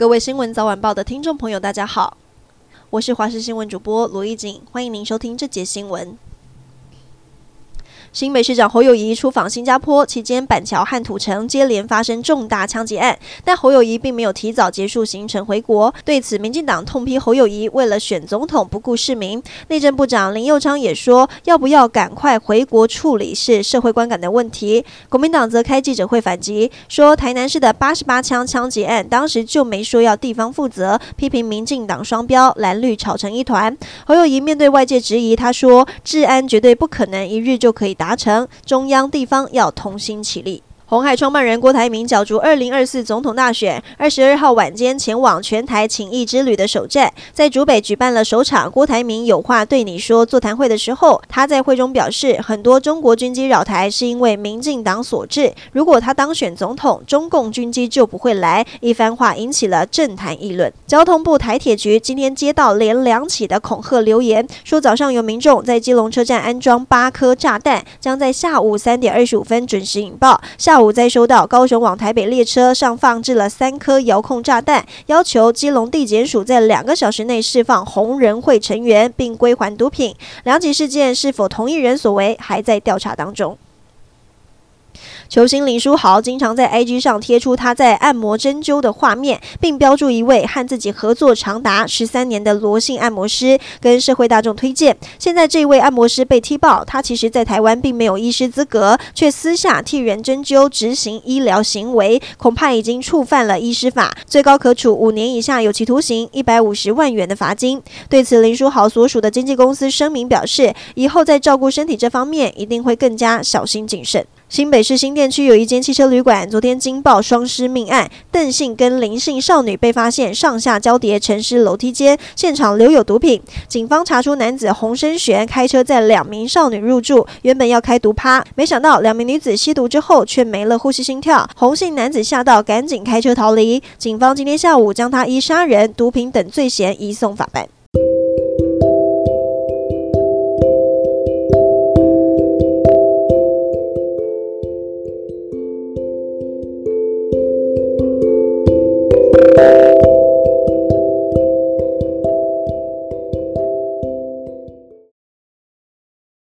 各位新闻早晚报的听众朋友，大家好，我是华视新闻主播罗艺锦，欢迎您收听这节新闻。新北市长侯友谊出访新加坡期间，板桥和土城接连发生重大枪击案，但侯友谊并没有提早结束行程回国。对此，民进党痛批侯友宜为了选总统不顾市民。内政部长林佑昌也说，要不要赶快回国处理是社会观感的问题。国民党则开记者会反击，说台南市的八十八枪枪击案当时就没说要地方负责，批评民进党双标，蓝绿吵成一团。侯友宜面对外界质疑，他说，治安绝对不可能一日就可以达成，中央地方要同心齐力。红海创办人郭台铭角逐二零二四总统大选，二十二号晚间前往全台情谊之旅的首站，在竹北举办了首场郭台铭有话对你说座谈会的时候，他在会中表示，很多中国军机扰台是因为民进党所致，如果他当选总统，中共军机就不会来。一番话引起了政坛议论。交通部台铁局今天接到连两起的恐吓留言，说早上有民众在基隆车站安装八颗炸弹，将在下午三点二十五分准时引爆。下午再收到高雄往台北列车上放置了三颗遥控炸弹，要求基隆地检署在两个小时内释放红人会成员，并归还毒品。两起事件是否同一人所为，还在调查当中。球星林书豪经常在 IG 上贴出他在按摩针灸的画面，并标注一位和自己合作长达十三年的罗姓按摩师，跟社会大众推荐。现在这位按摩师被踢爆，他其实在台湾并没有医师资格，却私下替人针灸执行医疗行为，恐怕已经触犯了医师法，最高可处五年以下有期徒刑、一百五十万元的罚金。对此，林书豪所属的经纪公司声明表示，以后在照顾身体这方面一定会更加小心谨慎。新北市新店区有一间汽车旅馆，昨天惊爆双尸命案，邓姓跟林姓少女被发现上下交叠沉尸楼梯间，现场留有毒品。警方查出男子洪生玄开车载两名少女入住，原本要开毒趴，没想到两名女子吸毒之后却没了呼吸心跳，洪姓男子吓到赶紧开车逃离。警方今天下午将他依杀人、毒品等罪嫌移送法办。